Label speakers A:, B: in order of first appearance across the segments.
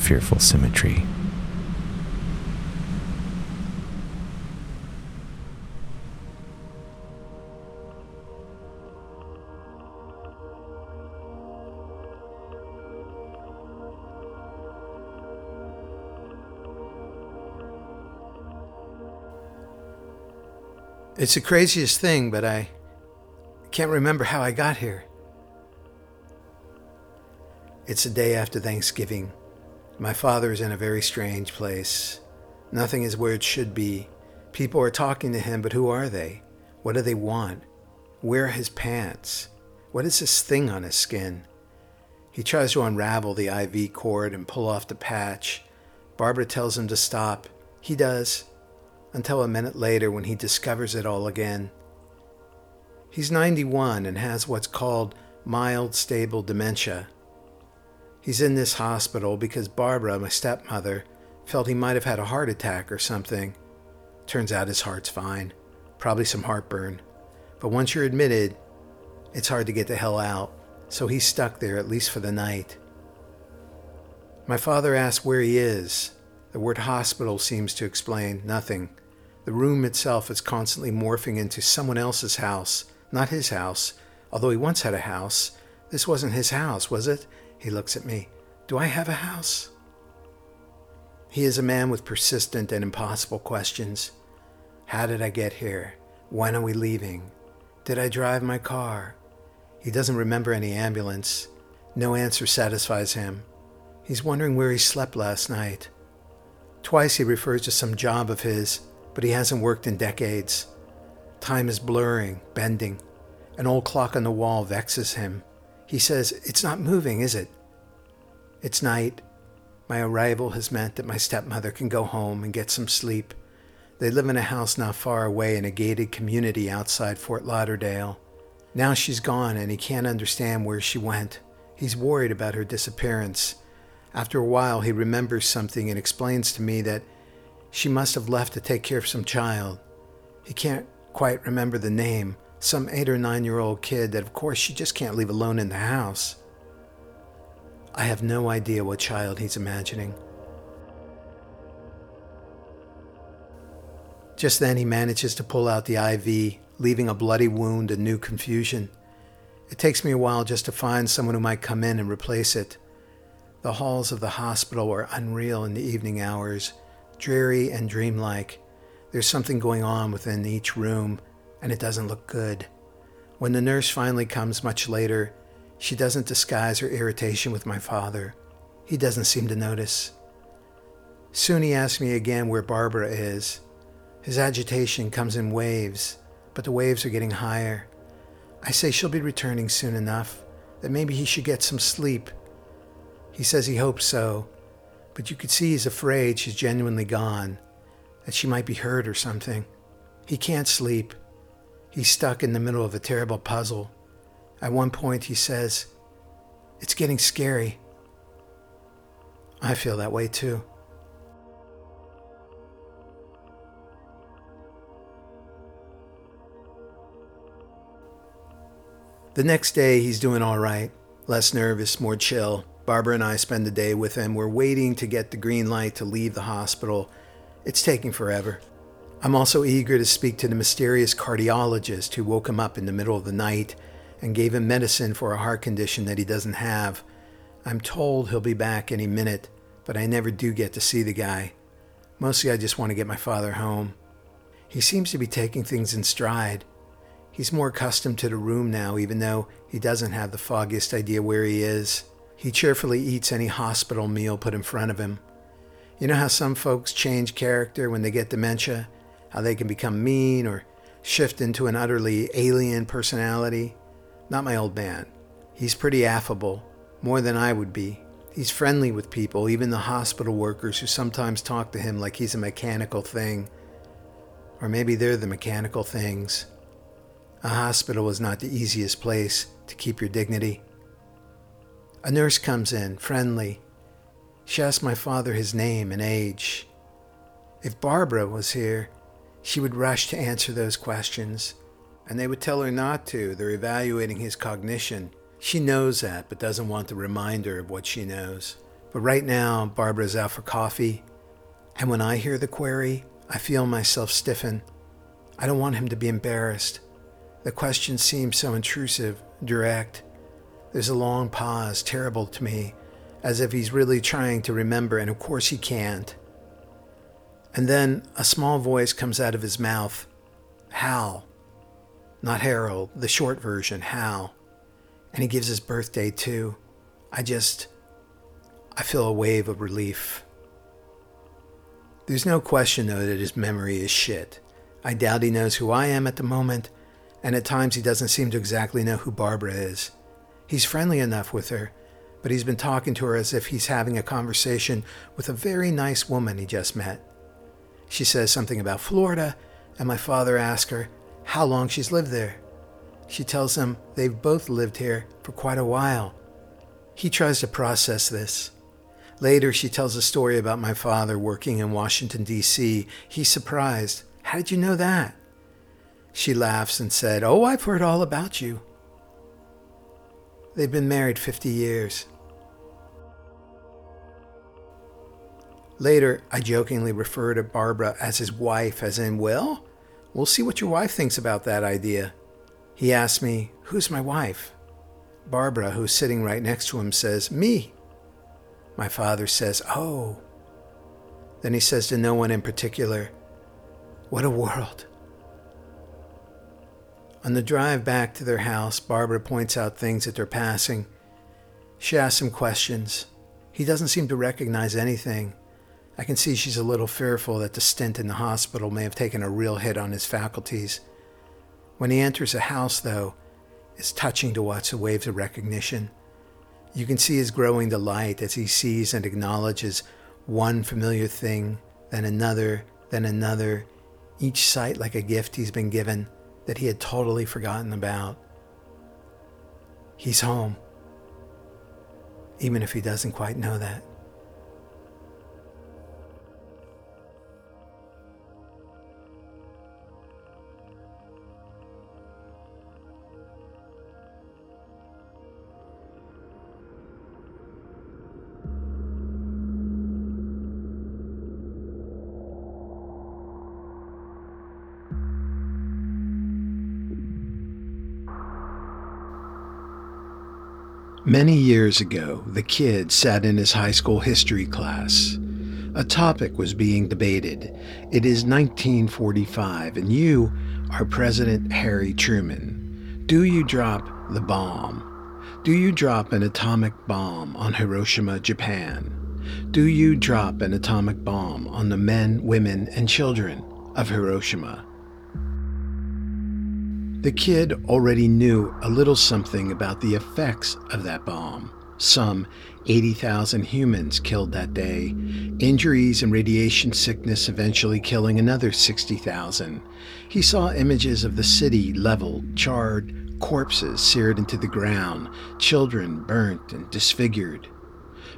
A: Fearful Symmetry.
B: It's the craziest thing, but I can't remember how I got here. It's the day after Thanksgiving. My father is in a very strange place. Nothing is where it should be. People are talking to him, but who are they? What do they want? Where are his pants? What is this thing on his skin? He tries to unravel the IV cord and pull off the patch. Barbara tells him to stop. He does, until a minute later when he discovers it all again. He's 91 and has what's called mild stable dementia. He's in this hospital because Barbara, my stepmother, felt he might have had a heart attack or something. Turns out his heart's fine. Probably some heartburn. But once you're admitted, it's hard to get the hell out, so he's stuck there at least for the night. My father asks where he is. The word hospital seems to explain nothing. The room itself is constantly morphing into someone else's house, not his house, although he once had a house. This wasn't his house, was it? He looks at me. Do I have a house? He is a man with persistent and impossible questions. How did I get here? When are we leaving? Did I drive my car? He doesn't remember any ambulance. No answer satisfies him. He's wondering where he slept last night. Twice he refers to some job of his, but he hasn't worked in decades. Time is blurring, bending. An old clock on the wall vexes him. He says, It's not moving, is it? It's night. My arrival has meant that my stepmother can go home and get some sleep. They live in a house not far away in a gated community outside Fort Lauderdale. Now she's gone and he can't understand where she went. He's worried about her disappearance. After a while, he remembers something and explains to me that she must have left to take care of some child. He can't quite remember the name, some eight or nine year old kid that, of course, she just can't leave alone in the house. I have no idea what child he's imagining. Just then, he manages to pull out the IV, leaving a bloody wound and new confusion. It takes me a while just to find someone who might come in and replace it. The halls of the hospital are unreal in the evening hours, dreary and dreamlike. There's something going on within each room, and it doesn't look good. When the nurse finally comes much later, she doesn't disguise her irritation with my father. He doesn't seem to notice. Soon he asks me again where Barbara is. His agitation comes in waves, but the waves are getting higher. I say she'll be returning soon enough, that maybe he should get some sleep. He says he hopes so, but you could see he's afraid she's genuinely gone, that she might be hurt or something. He can't sleep. He's stuck in the middle of a terrible puzzle. At one point, he says, It's getting scary. I feel that way too. The next day, he's doing all right, less nervous, more chill. Barbara and I spend the day with him. We're waiting to get the green light to leave the hospital. It's taking forever. I'm also eager to speak to the mysterious cardiologist who woke him up in the middle of the night and gave him medicine for a heart condition that he doesn't have. I'm told he'll be back any minute, but I never do get to see the guy. Mostly I just want to get my father home. He seems to be taking things in stride. He's more accustomed to the room now, even though he doesn't have the foggiest idea where he is. He cheerfully eats any hospital meal put in front of him. You know how some folks change character when they get dementia? How they can become mean or shift into an utterly alien personality? Not my old man. He's pretty affable, more than I would be. He's friendly with people, even the hospital workers who sometimes talk to him like he's a mechanical thing. Or maybe they're the mechanical things. A hospital is not the easiest place to keep your dignity. A nurse comes in, friendly. She asks my father his name and age. If Barbara was here, she would rush to answer those questions, and they would tell her not to. They're evaluating his cognition. She knows that, but doesn't want the reminder of what she knows. But right now, Barbara's out for coffee, and when I hear the query, I feel myself stiffen. I don't want him to be embarrassed. The question seems so intrusive, direct. There's a long pause, terrible to me, as if he's really trying to remember, and of course he can't. And then a small voice comes out of his mouth Hal. Not Harold, the short version, Hal. And he gives his birthday too. I just. I feel a wave of relief. There's no question, though, that his memory is shit. I doubt he knows who I am at the moment, and at times he doesn't seem to exactly know who Barbara is. He's friendly enough with her, but he's been talking to her as if he's having a conversation with a very nice woman he just met. She says something about Florida, and my father asks her how long she's lived there. She tells him they've both lived here for quite a while. He tries to process this. Later, she tells a story about my father working in Washington, D.C. He's surprised. How did you know that? She laughs and said, Oh, I've heard all about you. They've been married 50 years. Later, I jokingly refer to Barbara as his wife, as in, Well, we'll see what your wife thinks about that idea. He asks me, Who's my wife? Barbara, who's sitting right next to him, says, Me. My father says, Oh. Then he says to no one in particular, What a world. On the drive back to their house, Barbara points out things that they're passing. She asks him questions. He doesn't seem to recognize anything. I can see she's a little fearful that the stint in the hospital may have taken a real hit on his faculties. When he enters a house, though, it's touching to watch the waves of recognition. You can see his growing delight as he sees and acknowledges one familiar thing, then another, then another, each sight like a gift he's been given that he had totally forgotten about. He's home, even if he doesn't quite know that. Many years ago, the kid sat in his high school history class. A topic was being debated. It is 1945, and you are President Harry Truman. Do you drop the bomb? Do you drop an atomic bomb on Hiroshima, Japan? Do you drop an atomic bomb on the men, women, and children of Hiroshima? The kid already knew a little something about the effects of that bomb. Some 80,000 humans killed that day, injuries and radiation sickness eventually killing another 60,000. He saw images of the city leveled, charred, corpses seared into the ground, children burnt and disfigured.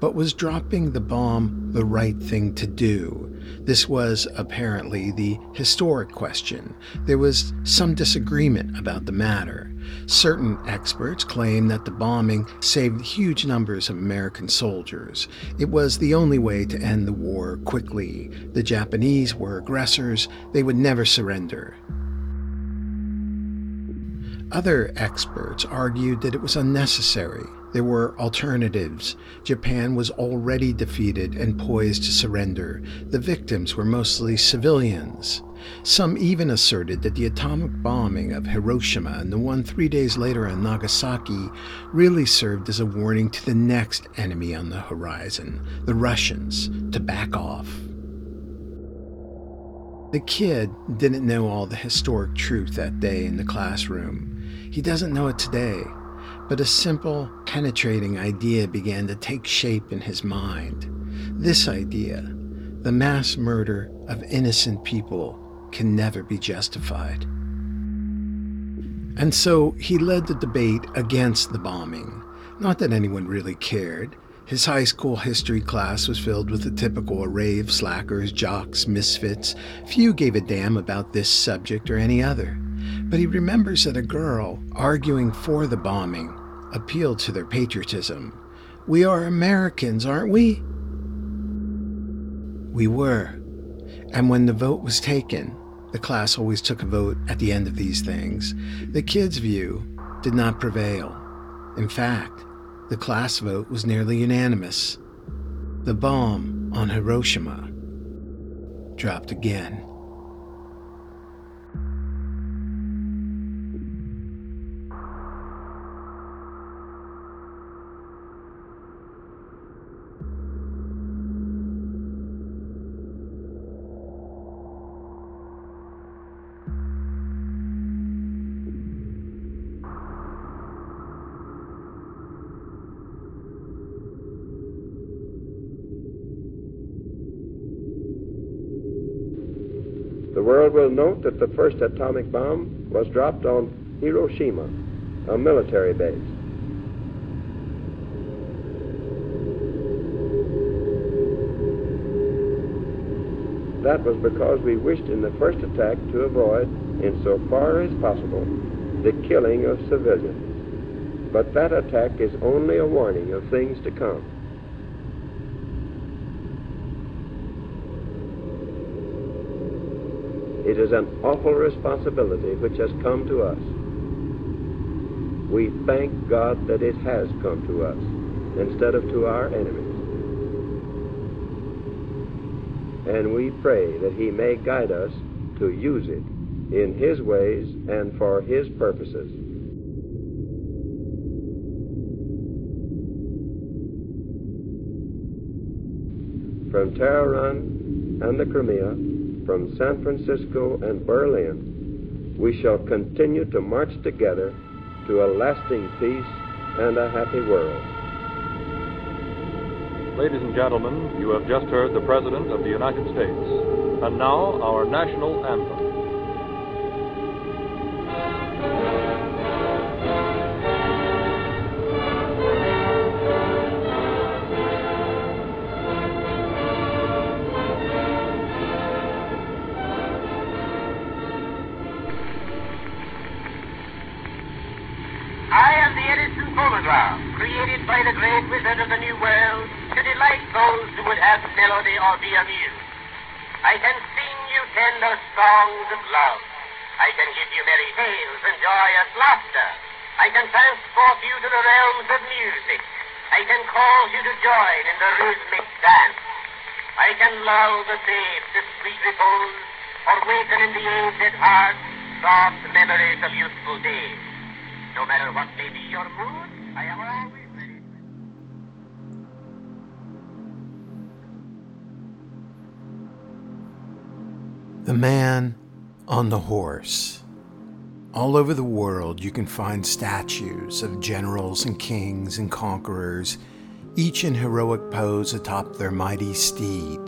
B: But was dropping the bomb the right thing to do? This was apparently the historic question. There was some disagreement about the matter. Certain experts claim that the bombing saved huge numbers of American soldiers. It was the only way to end the war quickly. The Japanese were aggressors, they would never surrender. Other experts argued that it was unnecessary. There were alternatives. Japan was already defeated and poised to surrender. The victims were mostly civilians. Some even asserted that the atomic bombing of Hiroshima and the one three days later on Nagasaki really served as a warning to the next enemy on the horizon, the Russians, to back off. The kid didn't know all the historic truth that day in the classroom. He doesn't know it today. But a simple, penetrating idea began to take shape in his mind. This idea, the mass murder of innocent people, can never be justified. And so he led the debate against the bombing. Not that anyone really cared. His high school history class was filled with the typical array of slackers, jocks, misfits. Few gave a damn about this subject or any other. But he remembers that a girl arguing for the bombing appealed to their patriotism. We are Americans, aren't we? We were. And when the vote was taken, the class always took a vote at the end of these things, the kids' view did not prevail. In fact, the class vote was nearly unanimous. The bomb on Hiroshima dropped again.
C: World will note that the first atomic bomb was dropped on Hiroshima, a military base. That was because we wished in the first attack to avoid, insofar as possible, the killing of civilians. But that attack is only a warning of things to come. It is an awful responsibility which has come to us. We thank God that it has come to us instead of to our enemies. And we pray that He may guide us to use it in His ways and for His purposes. From Tehran and the Crimea, from San Francisco and Berlin, we shall continue to march together to a lasting peace and a happy world.
D: Ladies and gentlemen, you have just heard the President of the United States. And now, our national anthem.
E: Or be amused. I can sing you tender songs of love. I can give you merry tales and joyous laughter. I can transport you to the realms of music. I can cause you to join in the rhythmic dance. I can lull the babe to sweet repose, or waken in the aged heart soft memories of youthful days. No matter what may be your mood,
B: The Man on the Horse. All over the world, you can find statues of generals and kings and conquerors, each in heroic pose atop their mighty steed.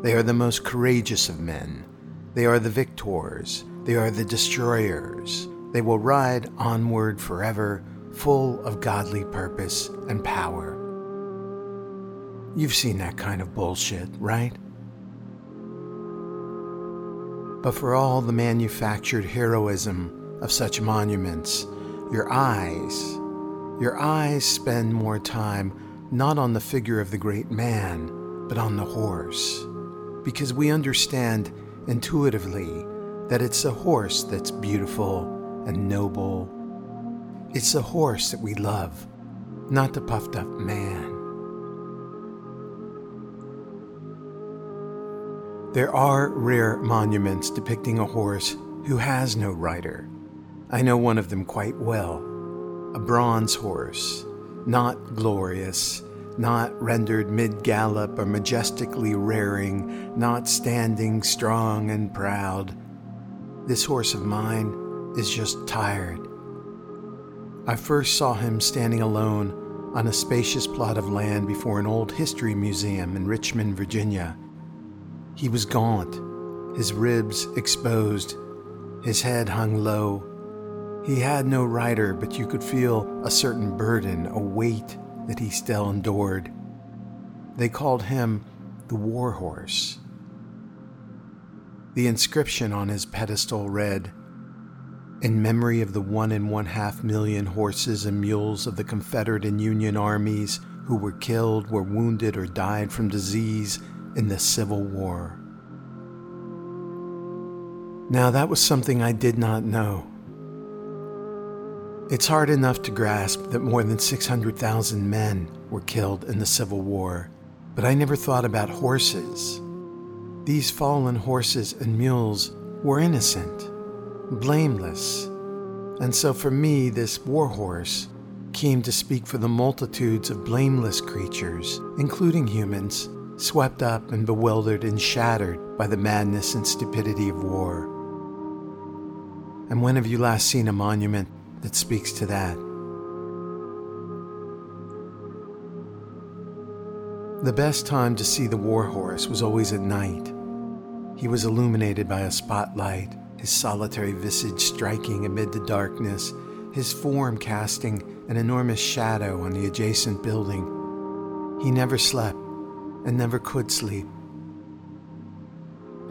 B: They are the most courageous of men. They are the victors. They are the destroyers. They will ride onward forever, full of godly purpose and power. You've seen that kind of bullshit, right? But for all the manufactured heroism of such monuments, your eyes, your eyes spend more time not on the figure of the great man, but on the horse. Because we understand intuitively that it's the horse that's beautiful and noble. It's the horse that we love, not the puffed up man. There are rare monuments depicting a horse who has no rider. I know one of them quite well a bronze horse, not glorious, not rendered mid gallop or majestically rearing, not standing strong and proud. This horse of mine is just tired. I first saw him standing alone on a spacious plot of land before an old history museum in Richmond, Virginia. He was gaunt, his ribs exposed, his head hung low. He had no rider, but you could feel a certain burden, a weight that he still endured. They called him the War Horse. The inscription on his pedestal read, In memory of the one and one half million horses and mules of the Confederate and Union armies who were killed, were wounded, or died from disease in the Civil War. Now, that was something I did not know. It's hard enough to grasp that more than 600,000 men were killed in the Civil War, but I never thought about horses. These fallen horses and mules were innocent, blameless, and so for me, this war horse came to speak for the multitudes of blameless creatures, including humans, swept up and bewildered and shattered by the madness and stupidity of war. And when have you last seen a monument that speaks to that? The best time to see the war horse was always at night. He was illuminated by a spotlight, his solitary visage striking amid the darkness, his form casting an enormous shadow on the adjacent building. He never slept and never could sleep.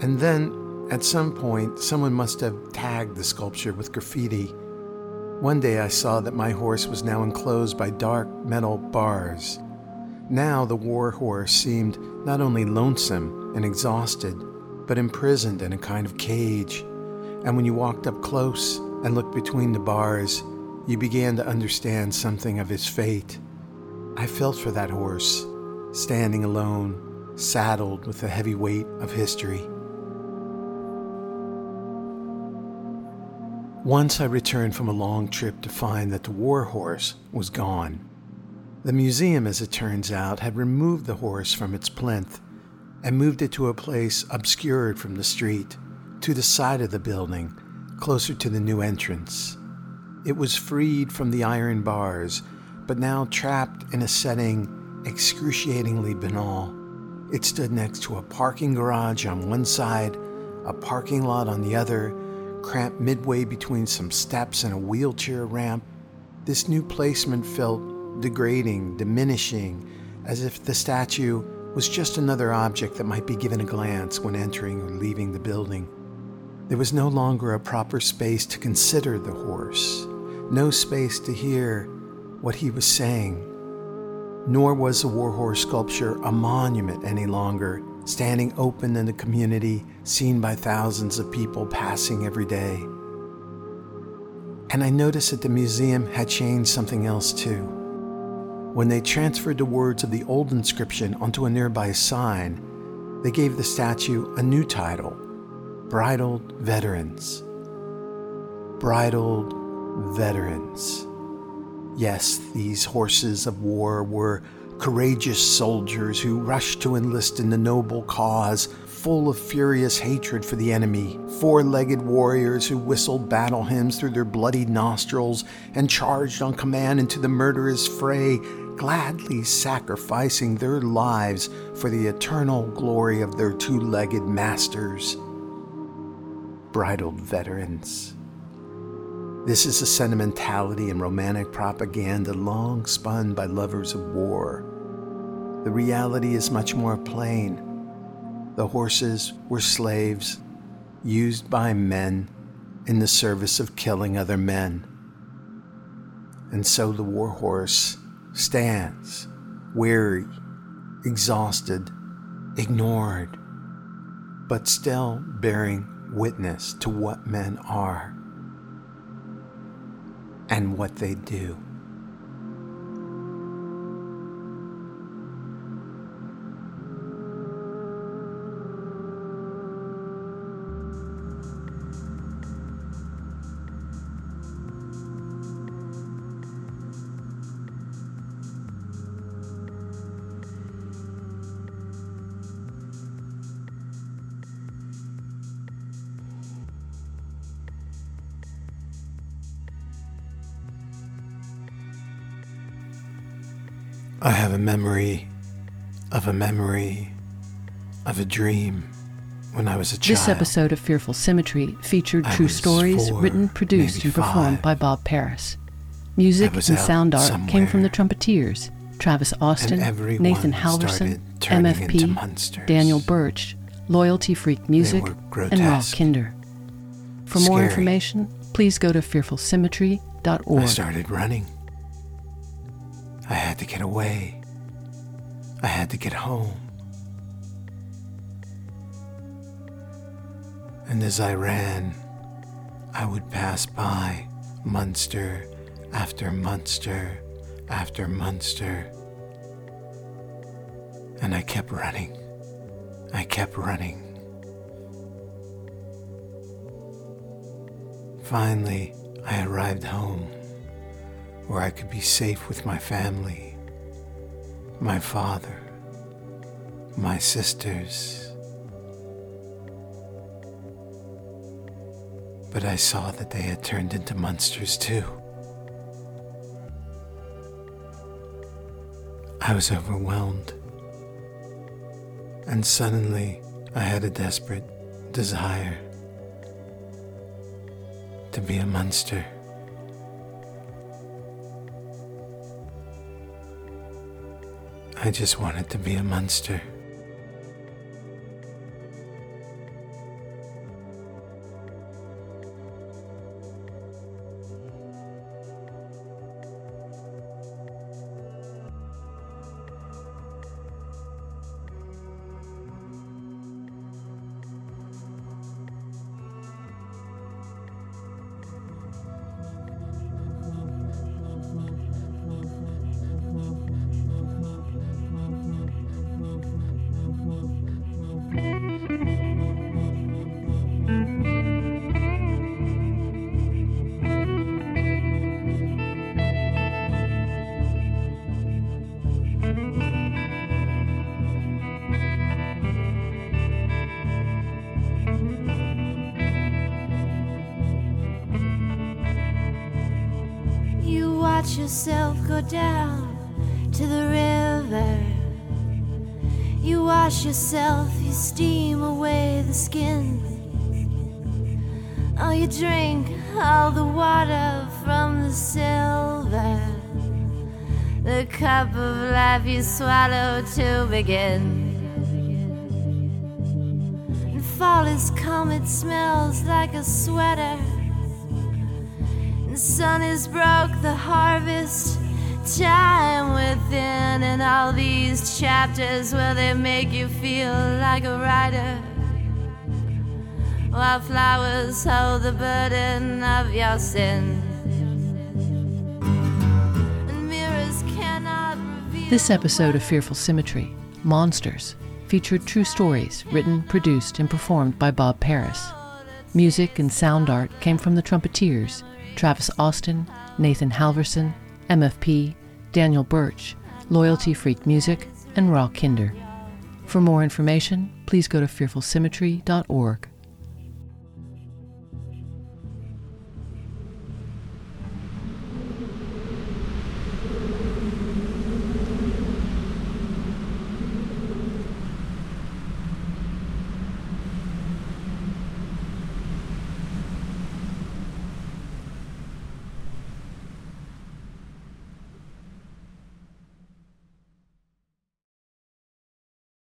B: And then, at some point, someone must have tagged the sculpture with graffiti. One day I saw that my horse was now enclosed by dark metal bars. Now the war horse seemed not only lonesome and exhausted, but imprisoned in a kind of cage. And when you walked up close and looked between the bars, you began to understand something of his fate. I felt for that horse, standing alone, saddled with the heavy weight of history. Once I returned from a long trip to find that the war horse was gone. The museum, as it turns out, had removed the horse from its plinth and moved it to a place obscured from the street, to the side of the building, closer to the new entrance. It was freed from the iron bars, but now trapped in a setting excruciatingly banal. It stood next to a parking garage on one side, a parking lot on the other, cramped midway between some steps and a wheelchair ramp. This new placement felt degrading, diminishing, as if the statue was just another object that might be given a glance when entering or leaving the building. There was no longer a proper space to consider the horse, no space to hear what he was saying. Nor was the warhorse sculpture a monument any longer, standing open in the community, seen by thousands of people passing every day. And I noticed that the museum had changed something else too. When they transferred the words of the old inscription onto a nearby sign, they gave the statue a new title Bridled Veterans. Bridled Veterans. Yes, these horses of war were courageous soldiers who rushed to enlist in the noble cause, full of furious hatred for the enemy, four legged warriors who whistled battle hymns through their bloody nostrils and charged on command into the murderous fray, gladly sacrificing their lives for the eternal glory of their two legged masters. Bridled veterans. This is a sentimentality and romantic propaganda long spun by lovers of war. The reality is much more plain. The horses were slaves used by men in the service of killing other men. And so the war horse stands, weary, exhausted, ignored, but still bearing witness to what men are and what they do. I have a memory of a memory of a dream when I was a child.
F: This episode of Fearful Symmetry featured
B: I
F: true stories
B: four,
F: written, produced, and performed by Bob Paris. Music and sound art came from the. Trumpeteers Travis Austin, Nathan Halverson,
B: started turning into
F: MFP. Daniel Birch, Loyalty Freak Music, and Raw. Kinder. For more information, please go to fearfulsymmetry.org.
B: I started running. I had to get away. I had to get home. And as I ran, I would pass by monster after monster after monster. And I kept running. I kept running. Finally, I arrived home where I could be safe with my family, my father, my sisters. But I saw that they had turned into monsters too. I was overwhelmed. And suddenly, I had a desperate desire to be a monster. I just wanted to be a monster.
G: Yourself go down to the river. You wash yourself, you steam away the skin. Oh, you drink all the water from the silver. The cup of life you swallow to begin. And fall is come, it smells like a sweater. Sun is broke, the harvest time within, and all these chapters where they make you feel like a writer. While flowers hold the burden of your sin. And mirrors cannot
F: This episode of Fearful Symmetry, Monsters, featured true stories written, produced, and performed by Bob Paris. Music and sound art came from the Trumpeteers, Travis Austin, Nathan Halverson, MFP, Daniel Birch, Loyalty Freak Music, and Raw Kinder. For more information, please go to fearfulsymmetry.org.